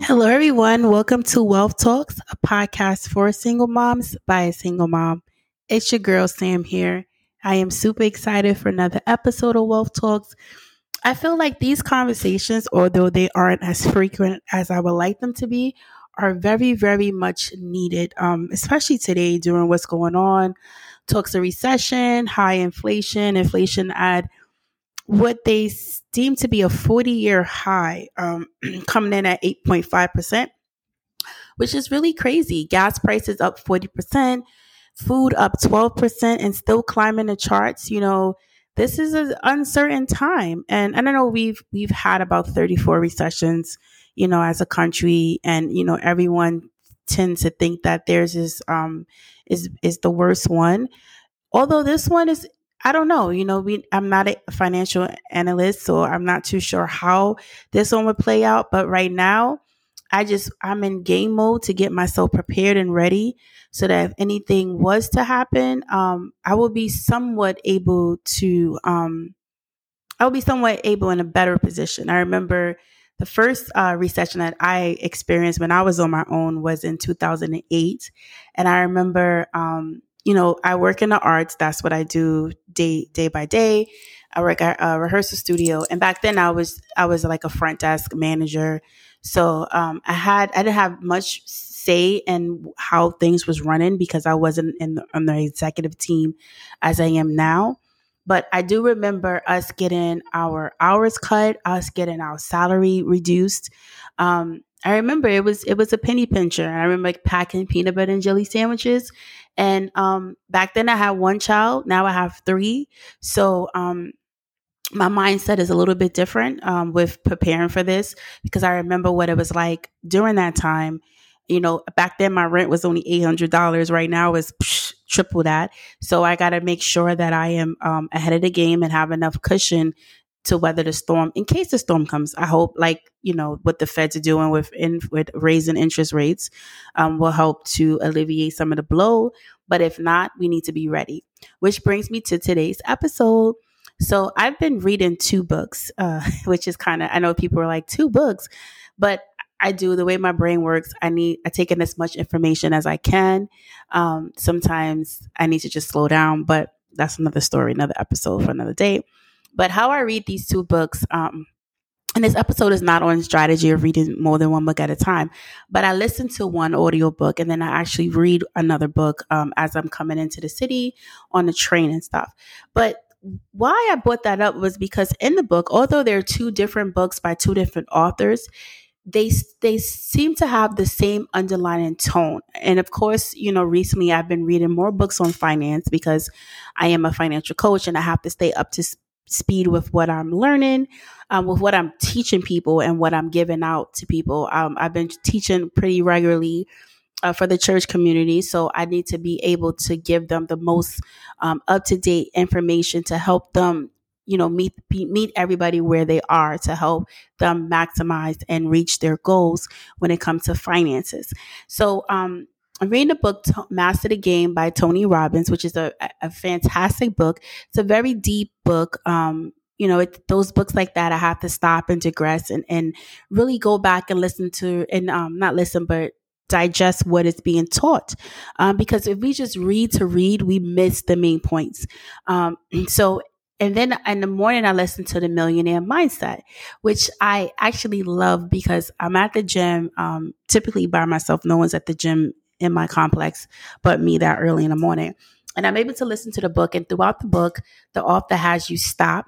Hello, everyone. Welcome to Wealth Talks, a podcast for single moms by a single mom. It's your girl, Sam, here. I am super excited for another episode of Wealth Talks. I feel like these conversations, although they aren't as frequent as I would like them to be, are very, very much needed, um, especially today during what's going on. Talks of recession, high inflation, inflation at what they deem to be a 40 year high, um, coming in at 8.5%, which is really crazy. Gas prices up 40%, food up 12%, and still climbing the charts. You know, this is an uncertain time. And I don't know, we've, we've had about 34 recessions, you know, as a country, and, you know, everyone tends to think that theirs is, um, is, is the worst one although this one is I don't know. You know, we I'm not a financial analyst, so I'm not too sure how this one would play out. But right now, I just I'm in game mode to get myself prepared and ready, so that if anything was to happen, um, I will be somewhat able to um, I will be somewhat able in a better position. I remember the first uh, recession that I experienced when I was on my own was in 2008, and I remember um, you know, I work in the arts. That's what I do day day by day. I work at a rehearsal studio, and back then I was I was like a front desk manager. So um, I had I didn't have much say in how things was running because I wasn't in the, on the executive team as I am now. But I do remember us getting our hours cut, us getting our salary reduced. Um, I remember it was it was a penny pincher. I remember like packing peanut butter and jelly sandwiches and um, back then I had one child. Now I have three. So um, my mindset is a little bit different um, with preparing for this because I remember what it was like during that time. You know, back then my rent was only eight hundred dollars. Right now it's psh, triple that. So I got to make sure that I am um, ahead of the game and have enough cushion to weather the storm in case the storm comes. I hope, like you know, what the Feds are doing with in, with raising interest rates um, will help to alleviate some of the blow. But if not, we need to be ready. Which brings me to today's episode. So I've been reading two books, uh, which is kind of I know people are like two books, but I do the way my brain works. I need I take in as much information as I can. Um, sometimes I need to just slow down, but that's another story, another episode for another day. But how I read these two books, um, and this episode is not on strategy of reading more than one book at a time, but I listen to one audiobook and then I actually read another book um, as I'm coming into the city on the train and stuff. But why I brought that up was because in the book, although there are two different books by two different authors, they they seem to have the same underlying tone. And of course, you know, recently I've been reading more books on finance because I am a financial coach and I have to stay up to speed with what I'm learning, um, with what I'm teaching people and what I'm giving out to people. Um, I've been teaching pretty regularly uh, for the church community, so I need to be able to give them the most um, up to date information to help them. You know, meet meet everybody where they are to help them maximize and reach their goals when it comes to finances. So, um, I'm reading the book Master the Game by Tony Robbins, which is a, a fantastic book. It's a very deep book. Um, you know, it, those books like that, I have to stop and digress and, and really go back and listen to, and um, not listen, but digest what is being taught. Um, because if we just read to read, we miss the main points. Um, so and then in the morning, I listen to the Millionaire Mindset, which I actually love because I'm at the gym, um, typically by myself. No one's at the gym in my complex but me that early in the morning. And I'm able to listen to the book. And throughout the book, the author has you stop,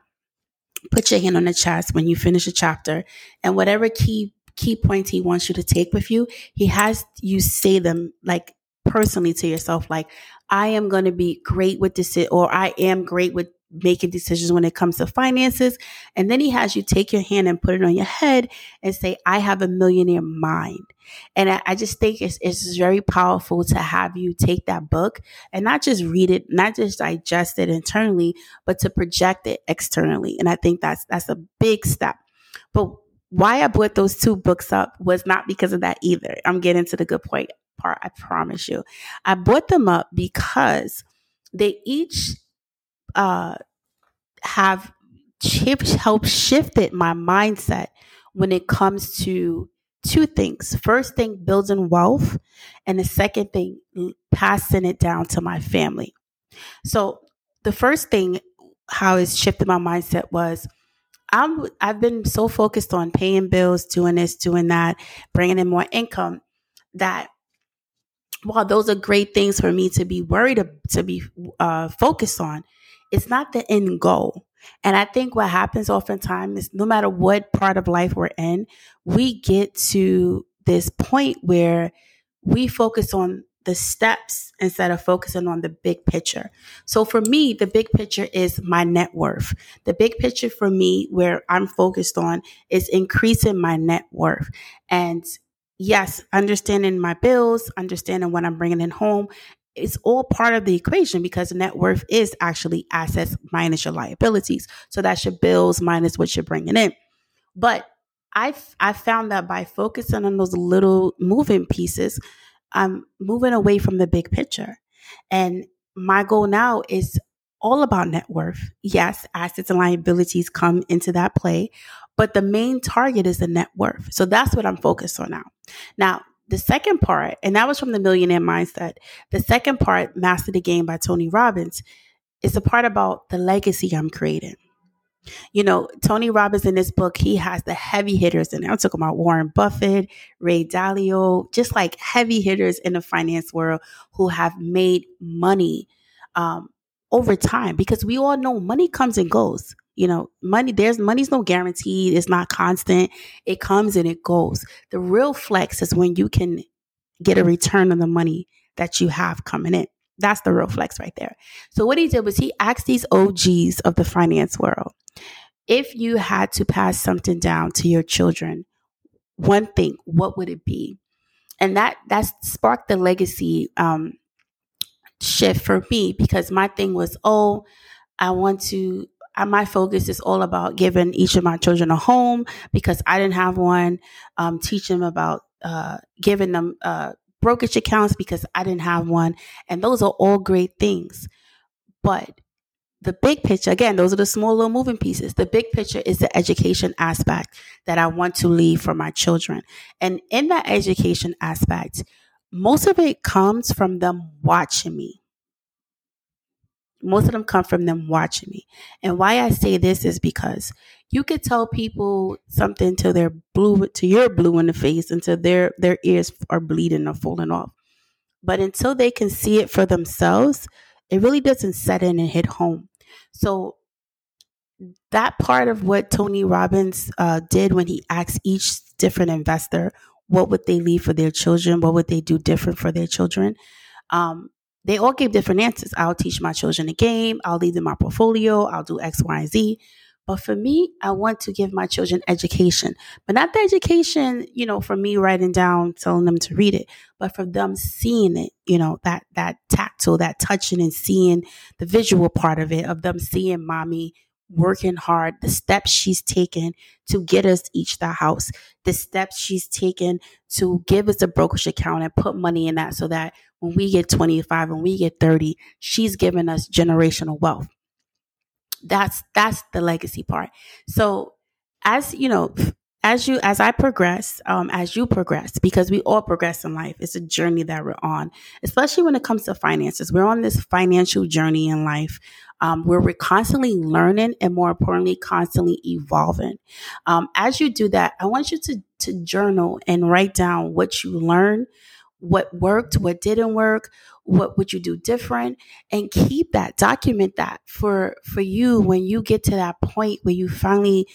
put your hand on the chest when you finish a chapter, and whatever key key points he wants you to take with you, he has you say them like personally to yourself, like, I am going to be great with this, or I am great with making decisions when it comes to finances. And then he has you take your hand and put it on your head and say, I have a millionaire mind. And I, I, just think it's, it's very powerful to have you take that book and not just read it, not just digest it internally, but to project it externally. And I think that's, that's a big step. But why I brought those two books up was not because of that either. I'm getting to the good point part. I promise you. I brought them up because they each uh, have helped shifted my mindset when it comes to two things. First thing, building wealth, and the second thing, passing it down to my family. So the first thing, how it shifted my mindset was I'm I've been so focused on paying bills, doing this, doing that, bringing in more income that while those are great things for me to be worried to be uh, focused on, it's not the end goal. And I think what happens oftentimes is no matter what part of life we're in, we get to this point where we focus on the steps instead of focusing on the big picture. So for me, the big picture is my net worth. The big picture for me, where I'm focused on, is increasing my net worth. And yes, understanding my bills, understanding what I'm bringing in home, it's all part of the equation because net worth is actually assets minus your liabilities. So that's your bills minus what you're bringing in. But I I found that by focusing on those little moving pieces, I'm moving away from the big picture. And my goal now is all about net worth. Yes, assets and liabilities come into that play, but the main target is the net worth. So that's what I'm focused on now. Now, the second part, and that was from the Millionaire Mindset. The second part, Master the Game by Tony Robbins, is the part about the legacy I'm creating. You know, Tony Robbins in this book, he has the heavy hitters there. I'm talking about Warren Buffett, Ray Dalio, just like heavy hitters in the finance world who have made money um, over time because we all know money comes and goes. You know, money, there's money's no guaranteed, it's not constant, it comes and it goes. The real flex is when you can get a return on the money that you have coming in. That's the real flex right there. So what he did was he asked these OGs of the finance world, if you had to pass something down to your children, one thing, what would it be? And that that sparked the legacy um, shift for me because my thing was, oh, I want to. Uh, my focus is all about giving each of my children a home because I didn't have one. Um, teach them about uh, giving them uh, brokerage accounts because I didn't have one, and those are all great things. But the big picture, again, those are the small little moving pieces. The big picture is the education aspect that I want to leave for my children. And in that education aspect, most of it comes from them watching me. Most of them come from them watching me. And why I say this is because you could tell people something till they're blue to your blue in the face until their their ears are bleeding or falling off. But until they can see it for themselves, it really doesn't set in and hit home. So that part of what Tony Robbins uh, did when he asked each different investor what would they leave for their children, what would they do different for their children, um, they all gave different answers. I'll teach my children a game. I'll leave them my portfolio. I'll do X, Y, and Z. But for me, I want to give my children education, but not the education, you know, for me writing down, telling them to read it, but for them seeing it, you know, that, that tactile, that touching and seeing the visual part of it, of them seeing mommy working hard, the steps she's taken to get us each the house, the steps she's taken to give us a brokerage account and put money in that so that when we get 25 and we get 30, she's giving us generational wealth. That's that's the legacy part. So as you know as you as i progress um, as you progress because we all progress in life it's a journey that we're on especially when it comes to finances. We're on this financial journey in life um, where we're constantly learning and more importantly constantly evolving. Um, as you do that i want you to to journal and write down what you learn what worked what didn't work what would you do different? And keep that document that for for you when you get to that point where you finally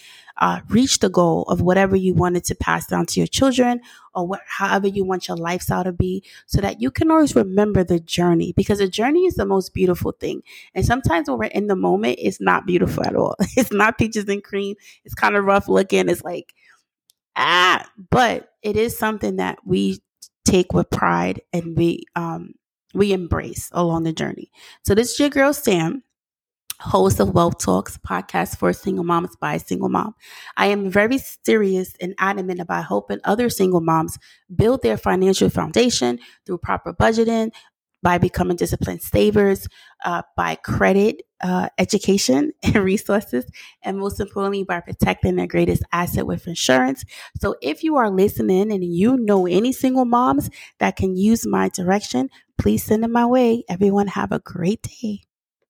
uh, reach the goal of whatever you wanted to pass down to your children or what, however you want your lifestyle to be so that you can always remember the journey because the journey is the most beautiful thing. And sometimes when we're in the moment it's not beautiful at all. It's not peaches and cream. It's kind of rough looking. It's like ah but it is something that we take with pride and we um we embrace along the journey. So this is your girl Sam, host of Wealth Talks podcast for single moms by a single mom. I am very serious and adamant about helping other single moms build their financial foundation through proper budgeting, by becoming disciplined savers, uh, by credit, uh, education, and resources, and most importantly, by protecting their greatest asset with insurance. So, if you are listening and you know any single moms that can use my direction, Please send them my way. Everyone, have a great day.